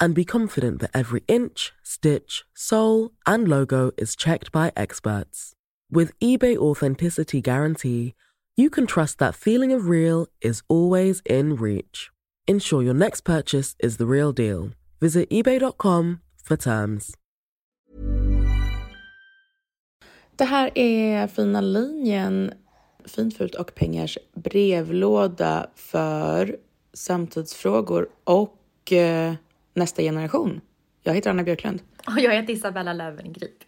and be confident that every inch, stitch, sole, and logo is checked by experts. With eBay Authenticity Guarantee, you can trust that feeling of real is always in reach. Ensure your next purchase is the real deal. Visit eBay.com for terms. Det här är Fina linjen, Fint, och pengars brevlåda för samtidsfrågor och eh, nästa generation. Jag heter Anna Björklund. Och jag heter Isabella Löwengrip.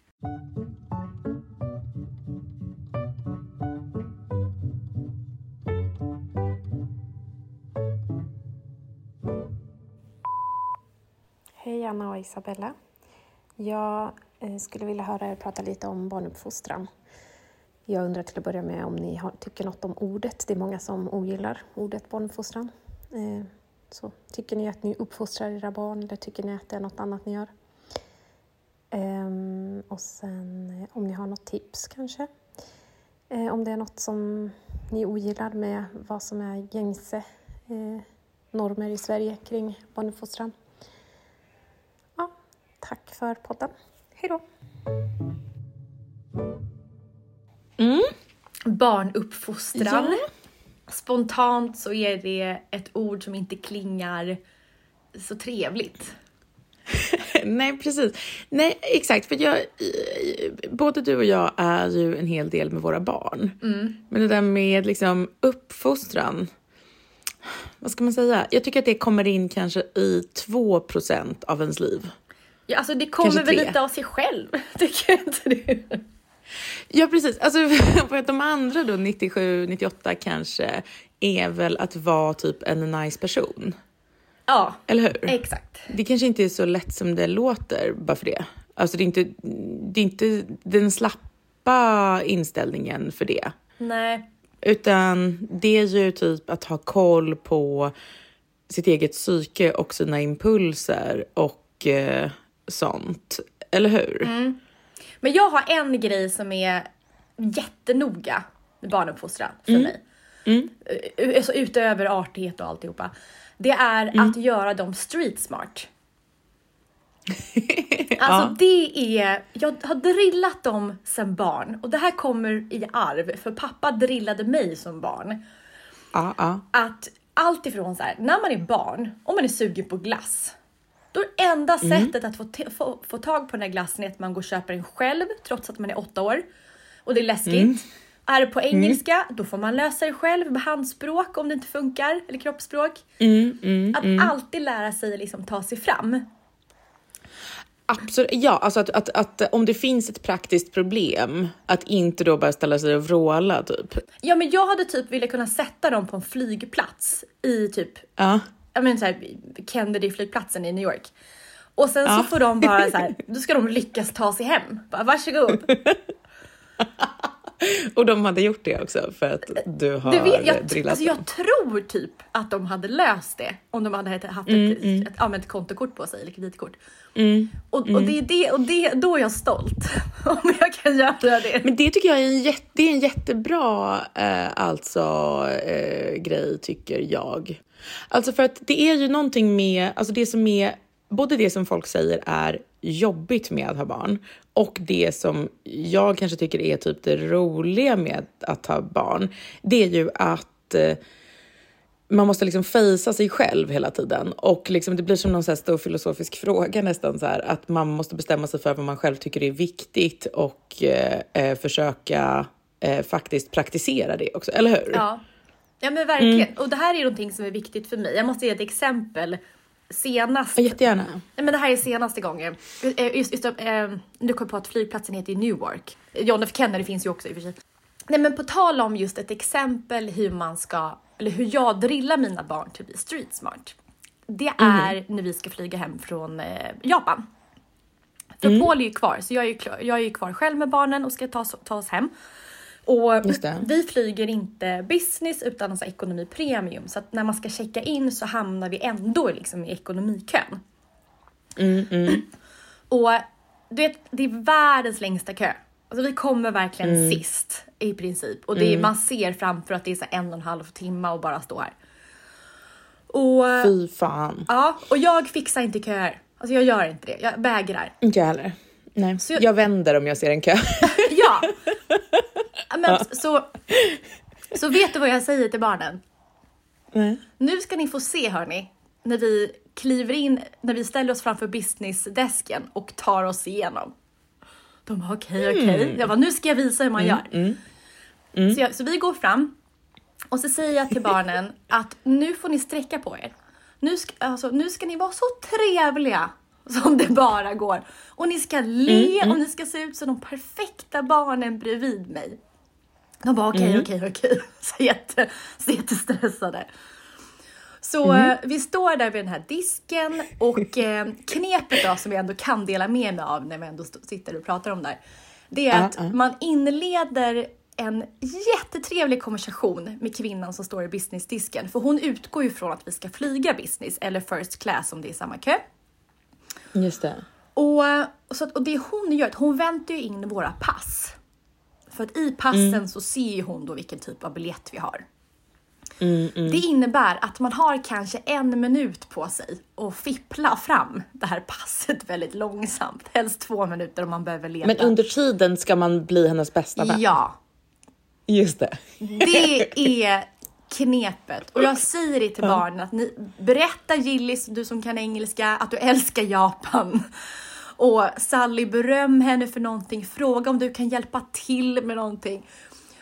Hej Anna och Isabella. Jag eh, skulle vilja höra er prata lite om barnuppfostran. Jag undrar till att börja med om ni tycker något om ordet. Det är många som ogillar ordet barnuppfostran. Eh, så tycker ni att ni uppfostrar era barn eller tycker ni att det är något annat ni gör? Ehm, och sen eh, om ni har något tips kanske? Om det är något som ni ogillar med vad som är gängse normer i Sverige kring barnuppfostran. Tack för podden. Hej då! Mm. Barnuppfostran. Ja. Spontant så är det ett ord som inte klingar så trevligt. Nej, precis. Nej, exakt. För jag, både du och jag är ju en hel del med våra barn. Mm. Men det där med liksom uppfostran. Vad ska man säga? Jag tycker att det kommer in kanske i 2% av ens liv. Ja, alltså det kommer väl lite av sig själv, tycker inte du? Ja, precis. Alltså, för att de andra då, 97, 98 kanske, är väl att vara typ en nice person. Ja, Eller hur? exakt. Det kanske inte är så lätt som det låter bara för det. Alltså det är inte, det är inte den slappa inställningen för det. Nej. Utan det är ju typ att ha koll på sitt eget psyke och sina impulser och eh, sånt. Eller hur? Mm. Men jag har en grej som är jättenoga med barnuppfostran för mm. mig. Mm. Alltså utöver artighet och alltihopa. Det är mm. att göra dem street smart. alltså ja. det är, jag har drillat dem sen barn och det här kommer i arv för pappa drillade mig som barn. Ja, ja. Att allt ifrån så här, när man är barn, om man är sugen på glass, då är enda mm. sättet att få, få, få tag på den här glassen är att man går och köper den själv trots att man är åtta år. Och det är läskigt. Mm. Är det på mm. engelska, mm. då får man lösa det själv med handspråk om det inte funkar, eller kroppsspråk. Mm, mm, att alltid lära sig liksom ta sig fram. Absolut, ja, alltså att, att, att, om det finns ett praktiskt problem, att inte då bara ställa sig och vråla typ. Ja, men jag hade typ velat kunna sätta dem på en flygplats i typ ja jag menar så här, Kennedy-flygplatsen i New York. Och sen ja. så får de bara så här, då ska de lyckas ta sig hem. Bara, varsågod. Och de hade gjort det också för att du har Du vet, jag, drillat alltså jag tror typ att de hade löst det om de hade haft Mm, ett, ett, ja, men ett kontokort på sig eller kreditkort. Och, och det är det, och det, då är jag stolt om jag kan göra det. Men det tycker jag är en, jätte, det är en jättebra eh, alltså, eh, grej, tycker jag. Alltså för att det är ju någonting med, alltså det som är, både det som folk säger är jobbigt med att ha barn och det som jag kanske tycker är typ det roliga med att ha barn, det är ju att eh, man måste liksom fejsa sig själv hela tiden. Och liksom det blir som någon så här stor filosofisk fråga nästan så här, att man måste bestämma sig för vad man själv tycker är viktigt och eh, eh försöka eh, faktiskt praktisera det också, eller hur? Ja, ja men verkligen. Och det här är någonting som är viktigt för mig. Jag måste ge ett exempel. Senast, Ja, Jättegärna. Nej, men det här är senaste gången. Eh, Just, just, eh, nu kom jag på att flygplatsen heter Newark. John F Kennedy finns ju också i och för sig. Nej men på tal om just ett exempel hur man ska, eller hur jag drillar mina barn till att bli street smart. Det är när vi ska flyga hem från eh, Japan. För Paul är ju kvar, så jag är ju, jag är ju kvar själv med barnen och ska ta, ta oss hem. Och vi flyger inte business utan alltså ekonomi premium. Så att när man ska checka in så hamnar vi ändå liksom i ekonomikön. Och du vet, det är världens längsta kö. Alltså vi kommer verkligen sist i princip. Och det är, man ser framför att det är så en och en halv timme och bara stå här. Och, Fy fan. ja, och jag fixar inte köer. Alltså jag gör inte det. Jag vägrar. Inte jag heller. Nej. Så jag- jag... vänder om jag ser en kö. Ja! Men, så, så vet du vad jag säger till barnen? Nej. Nu ska ni få se hörni, när vi kliver in, när vi ställer oss framför businessdesken och tar oss igenom. De bara okej, okej. Jag bara, nu ska jag visa hur man gör. Så, jag, så vi går fram och så säger jag till barnen att nu får ni sträcka på er. Nu ska, alltså, nu ska ni vara så trevliga som det bara går. Och ni ska le och ni ska se ut som de perfekta barnen bredvid mig. De bara okej, okej, okej. Så jätte, så jättestressade. Så eh, vi står där vid den här disken och eh, knepet då som jag ändå kan dela med mig av när vi ändå sitter och pratar om det här. Det är att man inleder en jättetrevlig konversation med kvinnan som står i businessdisken. För hon utgår ju från att vi ska flyga business eller first class om det är samma kö. Just det. Och, och så att, och det hon gör, att hon väntar ju in våra pass. För att i passen så ser ju hon då vilken typ av biljett vi har. Det innebär att man har kanske en minut på sig att fippla fram det här passet väldigt långsamt. Helst två minuter om man behöver leta. Men under tiden ska man bli hennes bästa vän. Ja, Just det. det är knepet. Och jag säger det till barnen att ni berätta Gillis, du som kan engelska, att du älskar Japan. Och Sally, beröm henne för någonting. Fråga om du kan hjälpa till med någonting.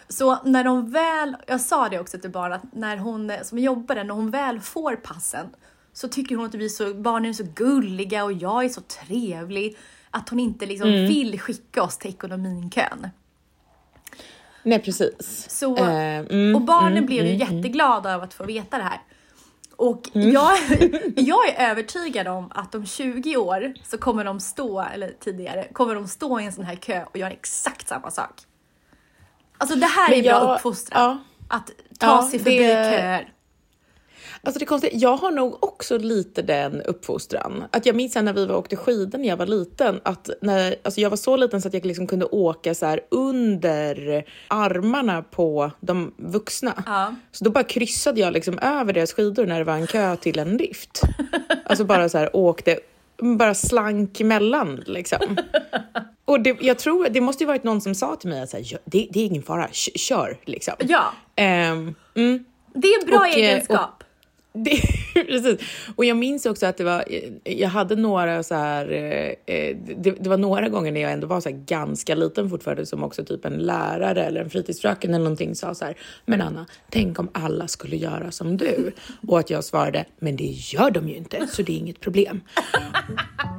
Så när de väl, jag sa det också till barnen, att när hon som jobbade, när hon väl får passen så tycker hon att vi så, barnen är så gulliga och jag är så trevlig. Att hon inte liksom vill skicka oss till ekonominkön. Nej, precis. Så, Eh, mm, och barnen mm, blev ju mm, jätteglada av att få veta det här. Och jag, jag är övertygad om att om 20 år så kommer de stå, eller tidigare, kommer de stå i en sån här kö och göra exakt samma sak. Alltså det här Men är bra jag- uppfostran. ja. Att ta Ja, sig förbi det- köer. Alltså det är konstigt, jag har nog också lite den uppfostran. Att jag minns när vi var och åkte skidor när jag var liten, att när, alltså jag var så liten så att jag liksom kunde åka så här under armarna på de vuxna. Ja. Så då bara kryssade jag liksom över deras skidor när det var en kö till en lift. Alltså bara så här åkte, bara slank emellan liksom. Och det, jag tror, det måste ju varit någon som sa till mig att så här, "Gör- det, det är ingen fara, kör liksom. Ja, Ehm, mm. det är en bra Och, eh, egenskap. Det, precis. Och jag minns också att det var, jag hade några så här, eh, eh, det, det var några gånger när jag ändå var så här ganska liten fortfarande som också typ en lärare eller en fritidsfröken eller någonting sa så här, men Anna, tänk om alla skulle göra som du. Och att jag svarade, men det gör de ju inte, så det är inget problem.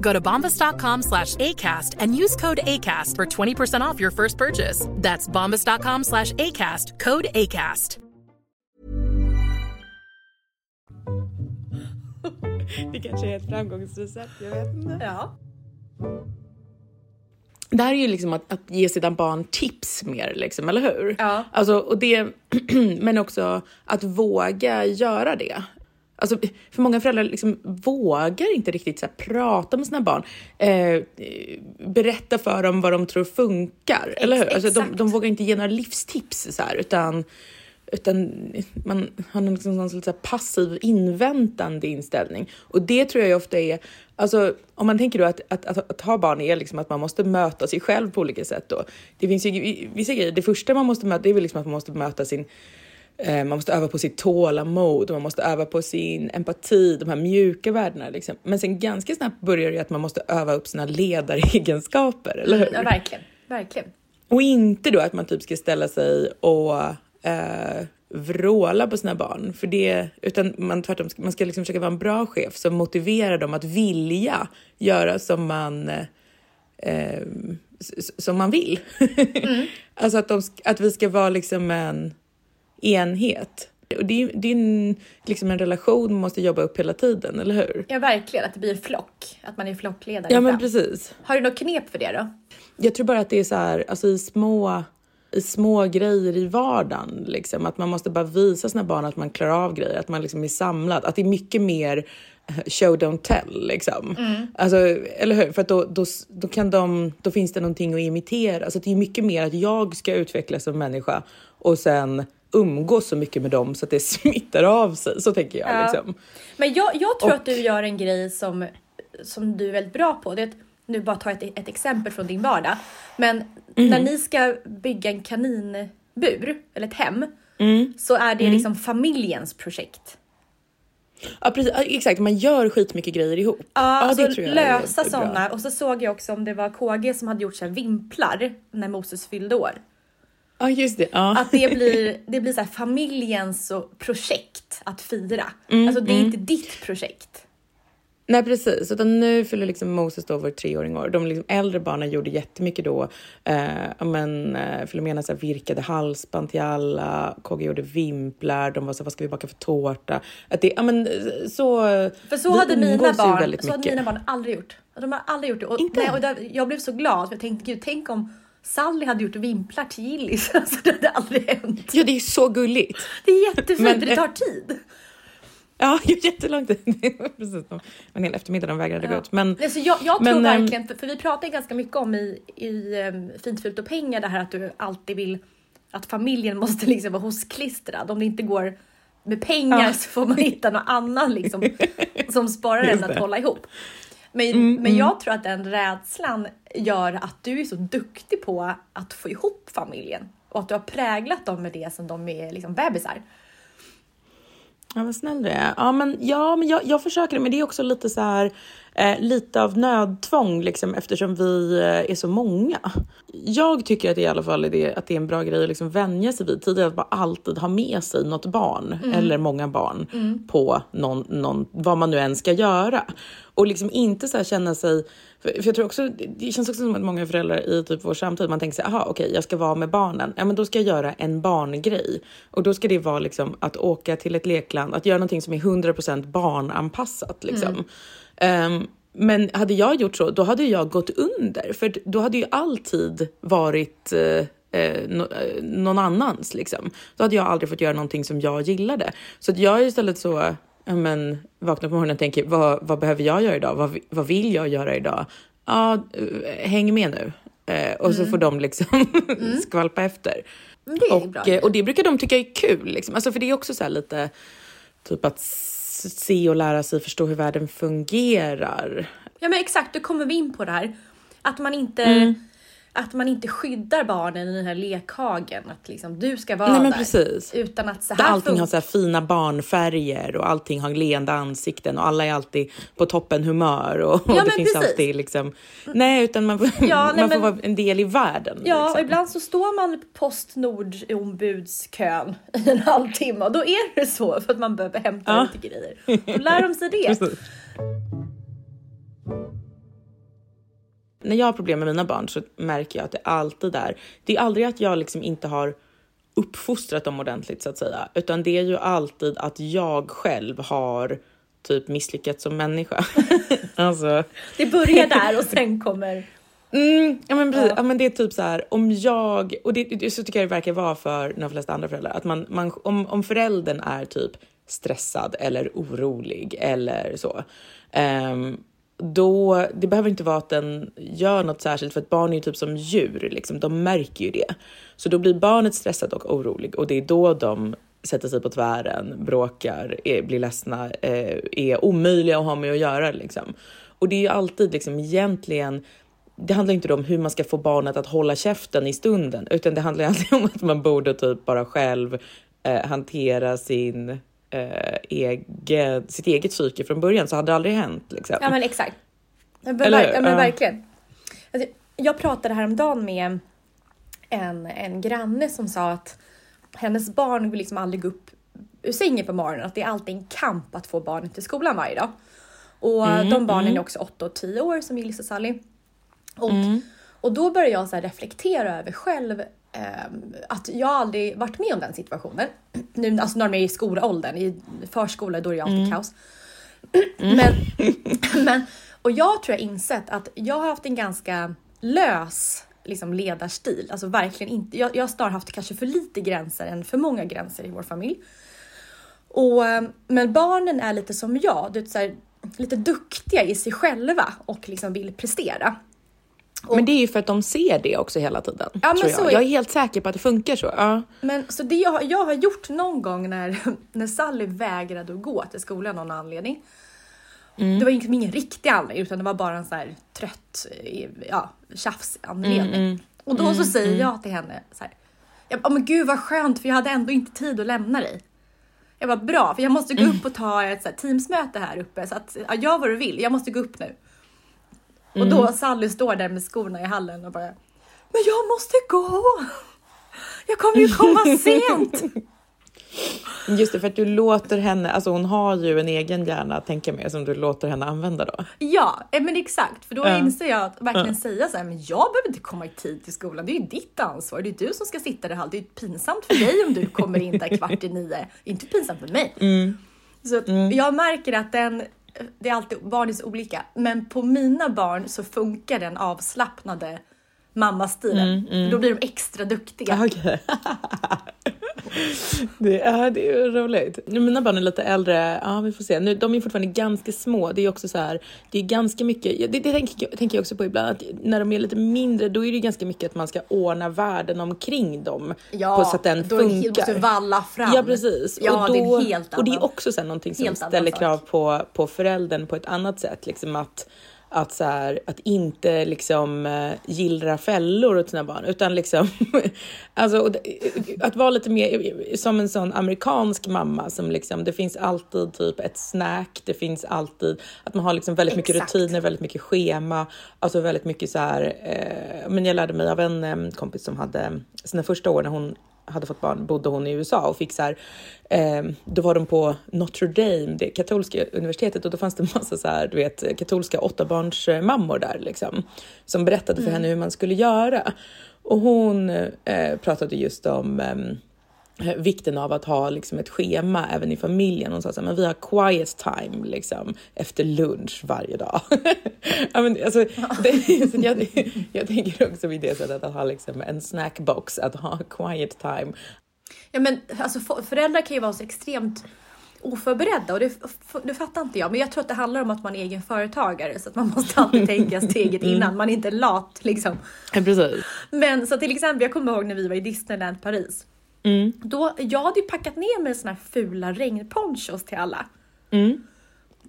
Go to bombas.com slash ACAST and use code ACAST for 20% off your first purchase. That's bombas.com slash ACAST, code ACAST. Det kanske är ett framgångsrecept, jag vet inte. Ja. Det här är ju liksom att, att ge sina barn tips mer, liksom, eller hur? Ja. Alltså, och det, men också att våga göra det. Alltså, för många föräldrar liksom vågar inte riktigt så här, prata med sina barn, eh, berätta för dem vad de tror funkar, eller hur? Alltså, de, de vågar inte ge några livstips, så här, utan, utan man har en liksom någon här passiv inväntande inställning. Och det tror jag ofta är, alltså om man tänker då att, att, att, att ha barn är liksom att man måste möta sig själv på olika sätt då. Det finns ju vissa grejer, det första man måste möta det är väl liksom att man måste möta sin man måste öva på sitt tålamod och man måste öva på sin empati, de här mjuka värdena. Liksom. Men sen ganska snabbt börjar det ju att man måste öva upp sina ledaregenskaper, eller hur? ja, verkligen. Verkligen. Och inte då att man typ ska ställa sig och eh, vråla på sina barn, för det, utan man tvärtom, ska- man ska liksom försöka vara en bra chef som motiverar dem att vilja göra som man eh, som man vill. alltså att, de, att vi ska vara liksom en enhet. Och det, är- det är en, liksom en relation man måste jobba upp hela tiden, eller hur? Ja, verkligen. Att det blir flock. Att man är flockledare. Ja, men precis. Har du något knep för det då? Jag tror bara att det är så här, alltså i små, i små grejer i vardagen, liksom, att man måste bara visa sina barn att man klarar av grejer, att man liksom är samlad, att det är mycket mer eh, show don't tell liksom. Alltså, eller hur? För att då, då, då kan de, då finns det någonting att imitera. Alltså det är mycket mer att jag ska utvecklas som människa och sen umgås så mycket med dem så att det smittar av sig. Så tänker jag. Ja. Liksom. Men jag, jag tror Och- att du gör en grej som, som du är väldigt bra på. Det är att, nu bara ta ett, ett exempel från din vardag. Men när ni ska bygga en kaninbur eller ett hem så är det liksom familjens projekt. Ja, precis, Ja, exakt, man gör skitmycket grejer ihop. Ja, alltså det tror jag lösa sådana. Och så såg jag också om det var KG som hade gjort så vimplar när Moses fyllde år. Ja, just det. Ja. Att det blir, det blir så här familjens projekt att fira. Mm, alltså det är inte ditt projekt. Nej precis, utan nu fyller liksom Moses då vår treåring år. De liksom äldre barnen gjorde jättemycket då. Eh, men, eh, Filomena så här, virkade halsband till alla, KG gjorde vimplar, de var så här, vad ska vi baka för tårta? Att det, ja, men, eh, så, För så hade mina barn, så hade mina barn aldrig gjort. De har aldrig gjort det. Och, Inte? nej, och där, jag blev så glad för jag tänkte gud, tänk om Sally hade gjort vimplar till Gillis. Alltså det hade aldrig hänt. Ja, det är så gulligt. Det är jättefint, Men, men det tar tid. Ja, jättelångt. precis. En hel eftermiddag de vägrade gå ut. Men, Alltså jag, jag tror Men, ehm, verkligen, för, för vi pratar ganska mycket om i, i um, Fint, fult och pengar det här att du alltid vill att familjen måste liksom vara hosklistrad. Om det inte går med pengar Ja. så får man hitta någon annan liksom, som sparar Just en det. Mm, att hålla ihop. Men, men jag tror att den rädslan gör att du är så duktig på att få ihop familjen och att du har präglat dem med det som de är liksom bebisar. Ja, vad snäll du är. Ja, men, ja, men jag, jag försöker, men det är också lite så här, eh, lite av nödtvång liksom, eftersom vi eh, är så många. Jag tycker att det i alla fall är, det, att det är en bra grej att liksom vänja sig vid tidigare, att bara alltid ha med sig något barn eller många barn på någon, någon, vad man nu än ska göra. Och liksom inte så känna sig, för, jag tror också, det känns också som att många föräldrar i typ vår samtid, man tänker sig, aha okej jag ska vara med barnen, ja men då ska jag göra en barngrej. Och då ska det vara liksom att åka till ett lekland, att göra någonting som är 100% barnanpassat liksom. Ehm, men hade jag gjort så, då hade jag gått under, för då hade ju alltid varit eh, eh, no, eh, någon annans. Liksom. Då hade jag aldrig fått göra någonting som jag gillade. Så att jag är istället så, men, vaknar på morgonen och tänker, vad, vad behöver jag göra idag? Vad, vad vill jag göra idag? Ja, eh, häng med nu. Eh, och så får de liksom skvalpa efter. Det Och, eh, och det brukar de tycka är kul. Liksom. Alltså, för det är också så här lite typ att se och lära sig förstå hur världen fungerar. Ja men exakt, då kommer vi in på det här. Att man inte, Mm. Att man inte skyddar barnen i den här lekhagen. Att liksom du ska vara Nej, men där. precis. Utan att så Där här allting har så här fina barnfärger och allting har leende ansikten och alla är alltid på toppen humör och, och Ja, det men finns precis. alltid liksom. Nej, utan man, Ja, nej, man får men- vara en del i världen. Ja, och liksom. ibland så står man på Postnord i ombudskön i en halvtimme och då är det så för att man behöver hämta Ja. lite grejer. Då lär de sig det. När jag har problem med mina barn så märker jag att det alltid är. Det är aldrig att jag liksom inte har uppfostrat dem ordentligt så att säga, utan det är ju alltid att jag själv har typ misslyckats som människa. alltså. Det börjar där och sen kommer... Mm, ja, men precis. Ja. men det är typ så här om jag och det, så tycker jag det verkar vara för de flesta andra föräldrar att man, man om, om föräldern är typ stressad eller orolig eller så. ehm, då, det behöver inte vara att den gör något särskilt för ett barn är ju typ som djur, liksom, de märker ju det. Så då blir barnet stressat och orolig och det är då de sätter sig på tvären, bråkar, är, blir ledsna, eh, är omöjliga att ha med att göra. Liksom. Och det är ju alltid liksom egentligen det handlar inte om hur man ska få barnet att hålla käften i stunden, utan det handlar alltid om att man borde typ bara själv eh, hantera sin, eh, egen, sitt eget psyke från början så hade det aldrig hänt. Liksom. Ja men exakt. Men, Eller ja, men verkligen. Alltså, jag pratade häromdagen med en, en granne som sa att hennes barn vill liksom aldrig gå upp ur sängen på morgonen. Att det är alltid en kamp att få barnet till skolan varje dag. Och Mm, de barnen är också 8 och 10 år som Gillis och Sally. Och, och då började jag så reflektera över själv att jag aldrig varit med om den situationen. Nu, alltså när de är i skolåldern, i förskola då är det alltid kaos. Men, men, och jag tror jag insett att jag har haft en ganska lös liksom, ledarstil. Alltså verkligen inte. Jag, jag har snarare haft kanske för lite gränser än för många gränser i vår familj. Och, eh, men barnen är lite som jag, du vet, så här, lite duktiga i sig själva och liksom vill prestera. Men det är ju för att de ser det också hela tiden. Ja, tror jag. är- jag är helt säker på att det funkar så. Ja. Men så det jag, har- jag har gjort någon gång när, när Sally vägrade att gå till skolan av någon anledning. Det var liksom ingen riktig anledning utan det var bara en så här trött eh, ja, tjafsanledning. Och då så säger jag till henne så här. Jag, bara, men gud vad skönt för jag hade ändå inte tid att lämna dig. Jag var bra för jag måste gå upp och ta ett så här, teamsmöte här uppe så att ja, gör vad du vill. Jag måste gå upp nu. Och då Sally står där med skorna i hallen och bara Men jag måste gå! Jag kommer ju komma sent! Just det, för att du låter henne, alltså hon har ju en egen hjärna tänker mig som du låter henne använda då. Ja, eh, men exakt. För då Ja. inser jag att verkligen säga så här, men jag behöver inte komma i tid till skolan. Det är ju ditt ansvar. Det är du som ska sitta där. Det är ju pinsamt för dig om du kommer in där kvart i nio. Inte pinsamt för mig. Så att jag märker att den, det är alltid, barn är så olika, men på mina barn så funkar den avslappnade mammastilen. Då blir de extra duktiga. Okej. det, ja, det är roligt. Nu, mina barn är lite äldre. Ja, vi får se. Nu, de är fortfarande ganska små. Det är också så här. Det är ganska mycket. Det, det tänker, jag- tänker jag också på ibland. Att när de är lite mindre, då är det ganska mycket att man ska ordna världen omkring dem Ja, på så att den då är helt- funkar. måste valla fram. Ja, precis. Ja, och, det är då, helt och det är också så här någonting som ställer krav på, på föräldern på ett annat sätt. Liksom att att, så här, att inte liksom uh, gillra fällor åt sina barn, utan liksom alltså, att vara lite mer som en sån amerikansk mamma som liksom, det finns alltid typ ett snack, det finns alltid att man har liksom väldigt mycket Exakt. rutiner, väldigt mycket schema, alltså väldigt mycket så här. Eh, men jag lärde mig av en eh, kompis som hade sina första år när hon hade fått barn bodde hon i USA och fick så här, eh, då var de på Notre Dame, det katolska universitetet och då fanns det massa så här, du vet, katolska åttabarnsmammor där liksom som berättade för henne hur man skulle göra. Och hon eh, pratade just om eh, vikten av att ha liksom ett schema även i familjen. Hon sa så här, men vi har quiet time liksom efter lunch varje dag. ja, men, alltså, det, så jag, jag tänker också vid det sättet att ha liksom en snackbox, att ha quiet time. Ja men alltså för- föräldrar kan ju vara så extremt oförberedda och det, det fattar inte jag. Men jag tror att det handlar om att man är egen företagare så att man måste alltid tänka steget innan. Man är inte lat liksom. Ja, precis. Men så till exempel, jag kommer ihåg när vi var i Disneyland Paris. Mm. Då, jag hade ju packat ner med såna här fula regnponchos till alla. Mm.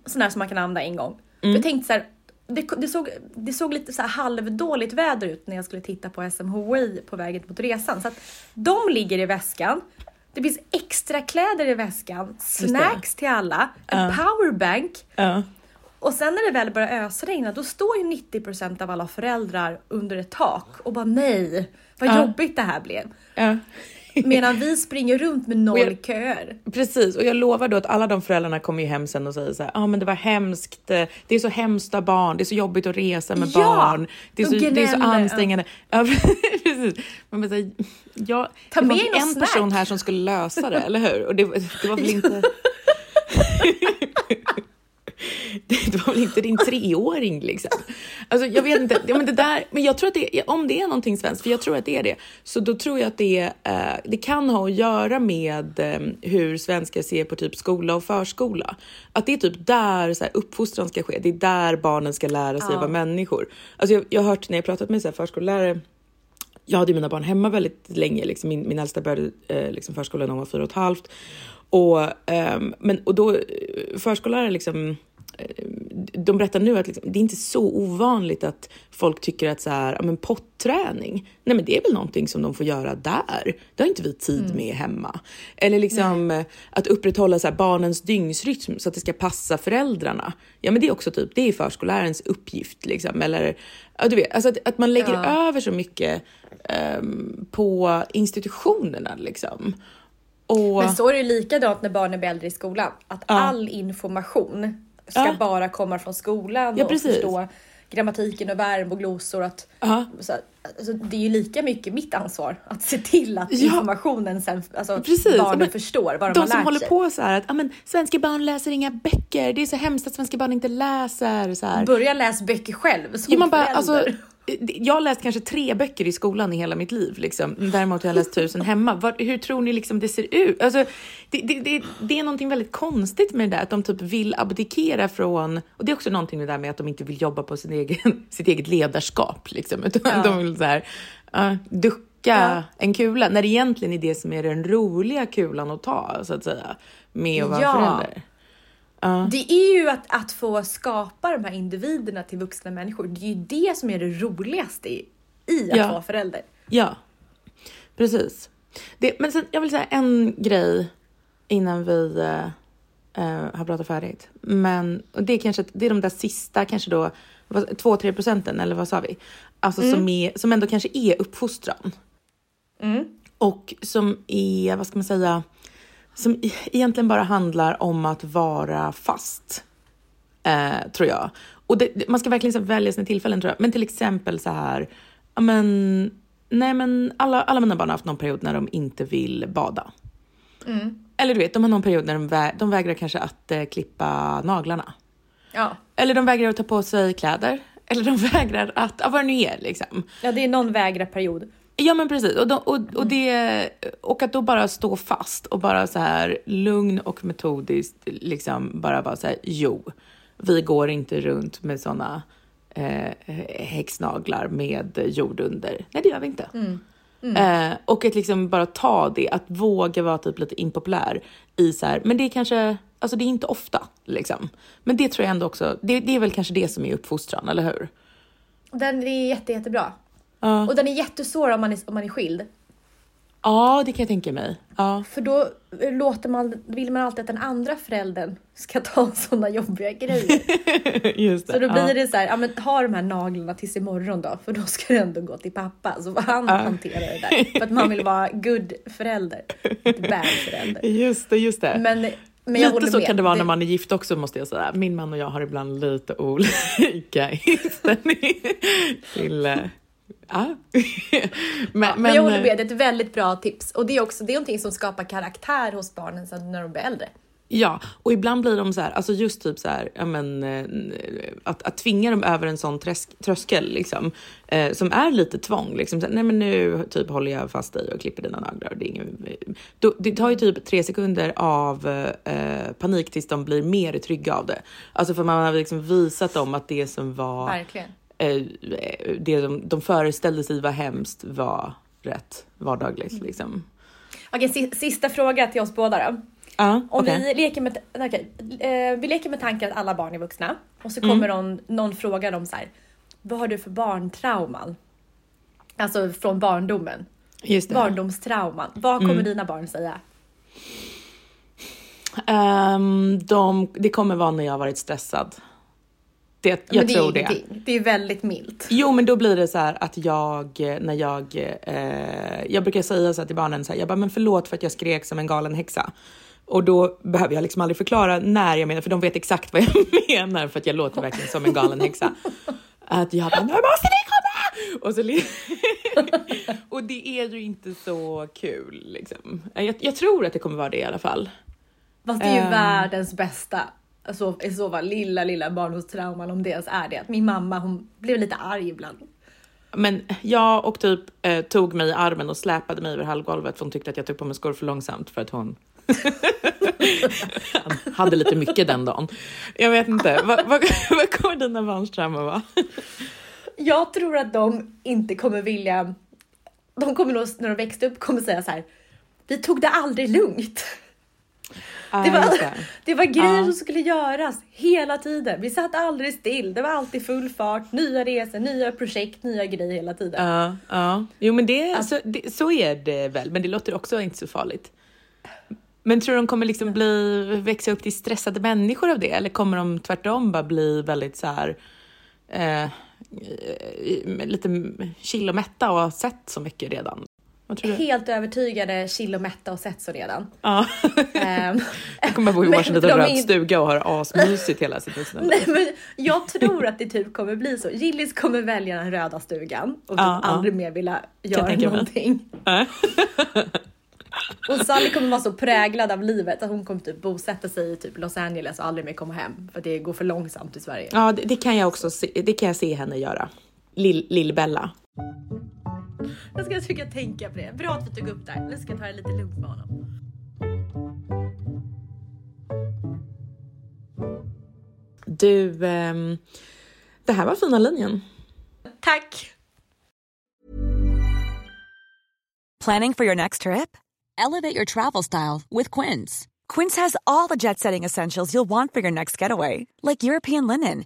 Såna här som man kan använda en gång. För jag tänkte så här, det, det, såg, det såg lite så här halvdåligt väder ut när jag skulle titta på SMHI på vägen mot resan. Så att de ligger i väskan. Det finns extra kläder i väskan, snacks till alla, en powerbank. Ja. Och sen när det väl börjar ösregna, då står ju 90% av alla föräldrar under ett tak och bara nej, vad Ja. jobbigt det här blev. Medan vi springer runt med noll jag- köer. Precis, och jag lovar då att alla de föräldrarna kommer ju hem sen och säger så här, ja ah, men det var hemskt, eh, det är så hemskt att barn, det är så jobbigt att resa med Ja, barn, det är, så, de det är så gnäller, ansträngande. Ja, precis. Men, så här, ja, Ta det med en snack. person här som skulle lösa det, eller hur? Och det, det var väl inte... Det var väl inte din treåring liksom. Alltså jag vet inte, ja, men det där, men jag tror att det, om det är någonting svenskt, för jag tror att det är det, så då tror jag att det, eh, det kan ha att göra med eh, hur svenskar ser på typ skola och förskola. Att det är typ där så här, uppfostran ska ske, det är där barnen ska lära sig vara människor. Alltså jag, jag har hört när jag pratat med så här, förskollärare jag hade mina barn hemma väldigt länge. Liksom min, min äldsta började eh, liksom förskolan när hon var fyra och ett halvt. Och, ehm, men, och då, eh, förskollärare liksom, de berättar nu att liksom, det är inte så ovanligt att folk tycker att så här, ja, men potträning, nej men det är väl någonting som de får göra där. Det har inte vi tid med hemma. Eller liksom eh, att upprätthålla så här, barnens dygnsrytm så att det ska passa föräldrarna. Ja men det är också typ, det är förskollärarens uppgift liksom. Eller ja, du vet, alltså att, att man lägger över så mycket ehm, på institutionerna liksom. Och, Men så är det likadant när barnen blir äldre i skolan. Att all information ska Ja. bara komma från skolan Ja, och precis. förstå grammatiken och verb och glosor. Att, Ja. så, alltså, det är ju lika mycket mitt ansvar att se till att Ja. informationen sen, alltså, Precis. barnen Men förstår vad de, de har som lärt håller sig. på så här att ah, men, svenska barn läser inga böcker, det är så hemskt att svenska barn inte läser. Så här. Börja läsa böcker själv som Jo, man bara, förälder. alltså, jag har läst kanske tre böcker i skolan i hela mitt liv. Liksom. Däremot har jag läst tusen hemma. Vad, hur tror ni liksom det ser ut? Alltså, det, det, det, det är någonting väldigt konstigt med det där, att de typ vill abdikera från... Och det är också någonting med det där med att de inte vill jobba på sin egen, sitt eget ledarskap. Liksom, utan de vill så här, uh, ducka Ja. en kula, när det egentligen är det som är den roliga kulan att ta, så att säga, med att vara Ja. förälder. Det är ju att, att få skapa de här individerna till vuxna människor. Det är ju det som är det roligaste i, i att Ja. vara förälder. Ja, precis. Det, men sen, jag vill säga en grej innan vi eh, har pratat färdigt. Men och det är kanske det är de där sista, kanske då 2-3 procenten, eller vad sa vi? Alltså som, är, som ändå kanske är uppfostran. Och som är, vad ska man säga, som e- egentligen bara handlar om att vara fast eh, tror jag. Och det, man ska verkligen så välja sina tillfällen tror jag. Men till exempel så här, men, nej men alla, alla mina barn har haft någon period när de inte vill bada. Eller du vet, de har någon period när de, vä- de vägrar kanske att eh, klippa naglarna. Ja. Eller de vägrar att ta på sig kläder. Eller de vägrar att, ja, vad det nu är liksom. ja, det är någon vägra-period. Ja men precis. Och, då, och, och, det, och att då bara stå fast och bara så här lugn och metodiskt liksom bara vara så här, jo, vi går inte runt med såna eh, häxnaglar med jord under. Nej, det gör vi inte. Eh, och att liksom bara ta det, att våga vara typ lite impopulär i så här, men det är kanske Alltså det är inte ofta liksom. Men det tror jag ändå också, det, det är väl kanske det som är uppfostran, eller hur? Den är jätte, jättebra. Ja. Och den är jättesvår om man är, om man är skild. Ja, det kan jag tänka mig. Ja. För då låter man, vill man alltid att den andra föräldern ska ta sådana jobbiga grejer. Just det. Så då blir ja. det så här, ja men ha de här naglarna tills imorgon då, för då ska det ändå gå till pappa. Så får han hantera det där. För att man vill vara good förälder, inte bad förälder. Just det, just det. Men, men jag lite så med. kan det vara när man är gift också måste jag säga. Min man och jag har ibland lite olika inställning till... eh, Ja. men, Men jag håller eh, med, det är ett väldigt bra tips. Och det är också det är någonting som skapar karaktär hos barnen sen när de blir äldre. Ja, och ibland blir de så här, alltså just typ så här, ja men, eh, att, att tvinga dem över en sån träsk, tröskel liksom, eh, som är lite tvång. Liksom, så nej men nu typ håller jag fast dig och klipper dina naglar. Det, är ingen, då, det tar ju typ tre sekunder av eh, panik tills de blir mer trygga av det. Alltså för man har liksom visat dem att det som var, Verkligen. Eh, det de, de föreställde sig var hemskt var rätt vardagligt. Liksom. Okej, si- sista fråga till oss båda då. Ja, Om okej. vi, leker med, okej, eh, vi leker med tanken att alla barn är vuxna och så Mm. kommer någon, någon fråga dem så här. Vad har du för barntrauman? Alltså från barndomen. Just det. Barndomstrauman. Vad kommer Mm. dina barn säga? Ehm, de, det kommer vara när jag varit stressad. Det, jag det är tror det. ingenting. Det är väldigt milt. Jo, men då blir det så här att jag, eh, när jag, eh, jag brukar säga så till barnen, så här, jag bara, men förlåt för att jag skrek som en galen häxa. Och då behöver jag liksom aldrig förklara när jag menar, för de vet exakt vad jag menar, för att jag låter verkligen som en galen häxa. Att jag bara, nu måste ni komma! Och, så, och det är ju inte så kul. Liksom. Jag, jag tror att det kommer vara det i alla fall. Fast det är ju Ehm. världens bästa. Alltså, I så fall lilla, lilla barndomstrauman om det ens är det. Att min mamma hon blev lite arg ibland. Men jag och typ eh, tog mig i armen och släpade mig över hallgolvet för hon tyckte att jag tog på mig skor för långsamt för att hon hade lite mycket den dagen. Jag vet inte, vad, vad, vad kommer dina barns trauma vara? Jag tror att de inte kommer vilja... De kommer nog när de växte upp kommer säga så här. Vi tog det aldrig lugnt. Ah, Det var, det. det var grejer Ja. som skulle göras hela tiden. Vi satt aldrig still. Det var alltid full fart, nya resor, nya projekt, nya grejer hela tiden. Ja, ja. Jo, men det, så, det, så är det väl, men det låter också inte så farligt. Men tror du de kommer liksom bli, växa upp till stressade människor av det? Eller kommer de tvärtom bara bli väldigt så här, eh, eh, lite chill och mätta och ha sett så mycket redan? Helt övertygade, chill och mätta och sett så redan. Ja. Ehm, De kommer bo i varsin liten röd in- stuga och ha asmysigt hela sitt liv. Nej, men jag tror att det typ kommer bli så. Gillis kommer välja den röda stugan och typ Ja, ja. aldrig mer vilja göra någonting. Och Sally kommer vara så präglad av livet att hon kommer typ bosätta sig i typ Los Angeles och aldrig mer komma hem för att det går för långsamt i Sverige. Ja, det, det kan jag också se, det kan jag se henne göra. Lill- Lill-Bella. Jag ska försöka tänka på det. Bra att vi tog upp det här. Nu ska jag ta det lite lugnt med honom. Du, ehm, det här var fina linjen. Tack! Planning for your next trip? Elevate your travel style with Quince. Quince has all the jet setting essentials you'll want for your next getaway, like European linen,